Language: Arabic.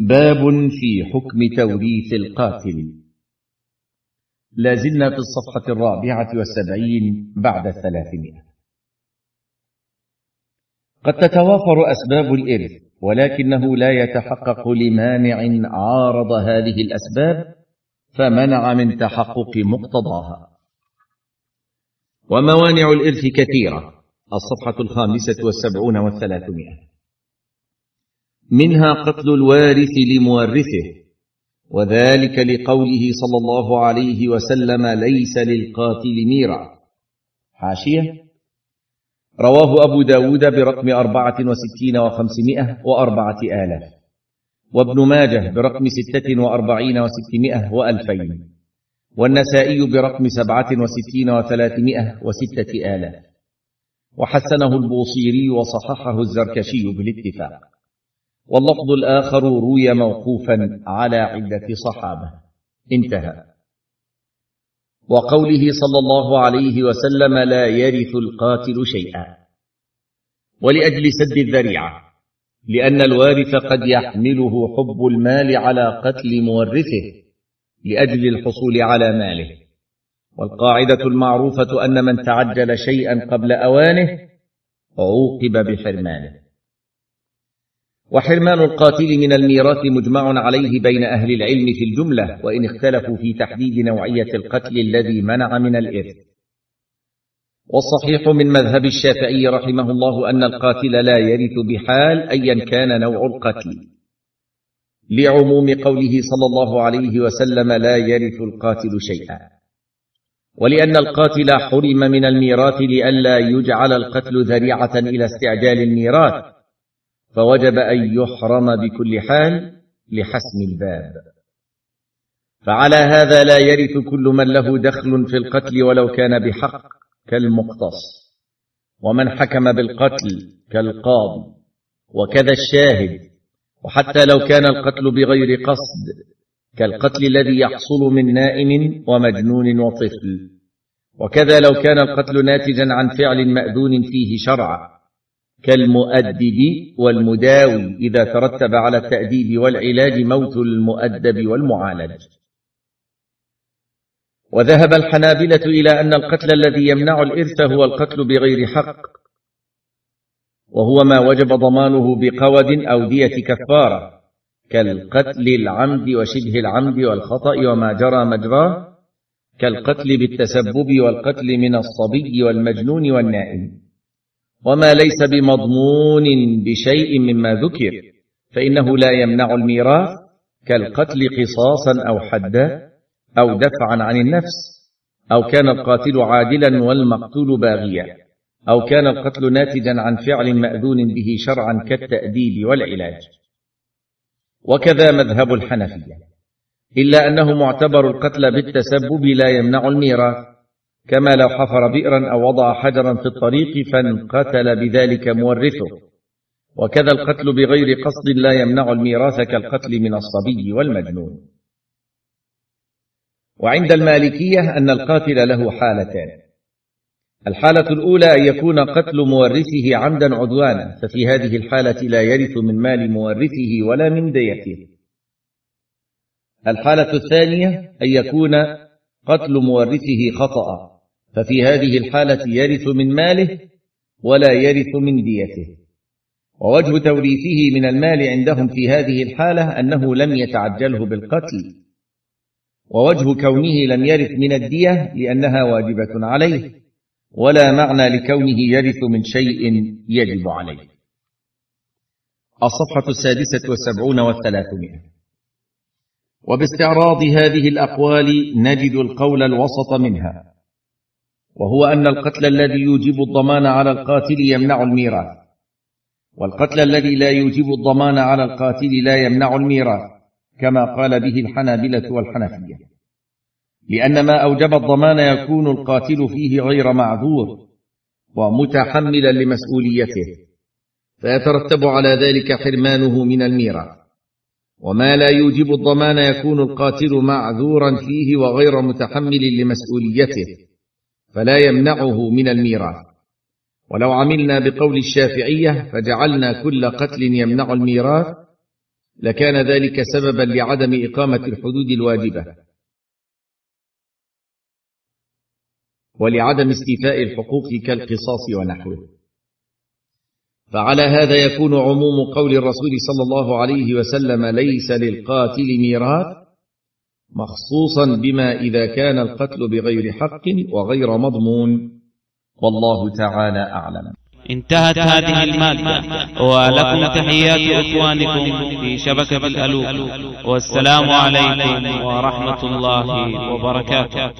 باب في حكم توريث القاتل. لا زلنا في الصفحة الرابعة والسبعين بعد الثلاثمائة قد تتوافر أسباب الإرث ولكنه لا يتحقق لمانع عارض هذه الأسباب فمنع من تحقق مقتضاها. وموانع الإرث كثيرة الصفحة الخامسة والسبعون والثلاثمائة. منها قتل الوارث لمورثه وذلك لقوله صلى الله عليه وسلم ليس للقاتل ميرا. حاشية. رواه أبو داود برقم أربعة وستين وخمسمائة وأربعة آلاف. وابن ماجه برقم ستة وأربعين وستمائة وألفين. والنسائي برقم سبعة وستين وثلاثمائة وستة آلاف. وحسنه البوصيري وصححه الزركشي بالاتفاق. واللفظ الآخر روي موقوفا على عدة صحابة. انتهى. وقوله صلى الله عليه وسلم لا يرث القاتل شيئا. ولأجل سد الذريعة. لأن الوارث قد يحمله حب المال على قتل مورثه لأجل الحصول على ماله. والقاعدة المعروفة أن من تعجل شيئا قبل أوانه عوقب بحرمانه. وحرمان القاتل من الميراث مجمع عليه بين أهل العلم في الجملة وإن اختلفوا في تحديد نوعية القتل الذي منع من الإرث. والصحيح من مذهب الشافعي رحمه الله أن القاتل لا يرث بحال ايا كان نوع القتل. لعموم قوله صلى الله عليه وسلم لا يرث القاتل شيئا. ولأن القاتل حرم من الميراث لئلا يجعل القتل ذريعة إلى استعجال الميراث فوجب أن يحرم بكل حال لحسم الباب. فعلى هذا لا يرث كل من له دخل في القتل ولو كان بحق كالمقتص. ومن حكم بالقتل كالقاضي. وكذا الشاهد. وحتى لو كان القتل بغير قصد كالقتل الذي يحصل من نائم ومجنون وطفل. وكذا لو كان القتل ناتجا عن فعل مأذون فيه شرعا. كالمؤدب والمداوي إذا ترتب على التأديب والعلاج موت المؤدب والمعالج. وذهب الحنابلة إلى أن القتل الذي يمنع الإرث هو القتل بغير حق وهو ما وجب ضمانه بقود أو دية كفارة كالقتل العمد وشبه العمد والخطأ وما جرى مجراه كالقتل بالتسبب والقتل من الصبي والمجنون والنائم. وما ليس بمضمون بشيء مما ذكر فإنه لا يمنع الميراث كالقتل قصاصا أو حدا أو دفعا عن النفس أو كان القاتل عادلا والمقتول باغيا أو كان القتل ناتجا عن فعل مأذون به شرعا كالتأديب والعلاج. وكذا مذهب الحنفية. إلا أنه معتبر القتل بالتسبب لا يمنع الميراث. كما لو حفر بئرا أو وضع حجرا في الطريق فانقتل بذلك مورثه. وكذا القتل بغير قصد لا يمنع الميراث كالقتل من الصبي والمجنون. وعند المالكية أن القاتل له حالتان. الحالة الأولى أن يكون قتل مورثه عمدا عدوانا ففي هذه الحالة لا يرث من مال مورثه ولا من ديته. الحالة الثانية أن يكون قتل مورثه خطأ. ففي هذه الحالة يرث من ماله ولا يرث من ديته. ووجه توريثه من المال عندهم في هذه الحالة أنه لم يتعجله بالقتل. ووجه كونه لم يرث من الدية لأنها واجبة عليه ولا معنى لكونه يرث من شيء يجب عليه. الصفحة السادسة والسبعون والثلاثمائة. وباستعراض هذه الأقوال نجد القول الوسط منها. وهو أن القتل الذي يوجب الضمان على القاتل يمنع الميراث. والقتل الذي لا يوجب الضمان على القاتل لا يمنع الميراث كما قال به الحنابلة والحنفية. لأن ما أوجب الضمان يكون القاتل فيه غير معذور ومتحملا لمسؤوليته فيترتب على ذلك حرمانه من الميراث. وما لا يوجب الضمان يكون القاتل معذورا فيه وغير متحمل لمسؤوليته. فلا يمنعه من الميراث. ولو عملنا بقول الشافعية فجعلنا كل قتل يمنع الميراث لكان ذلك سببا لعدم إقامة الحدود الواجبة. ولعدم استيفاء الحقوق كالقصاص ونحوه. فعلى هذا يكون عموم قول الرسول صلى الله عليه وسلم ليس للقاتل ميراث. مخصوصا بما إذا كان القتل بغير حق وغير مضمون. والله تعالى أعلم. انتهت هذه المادة ولكم تحيات إخوانكم في شبكة الألوف. والسلام عليكم ورحمة الله وبركاته.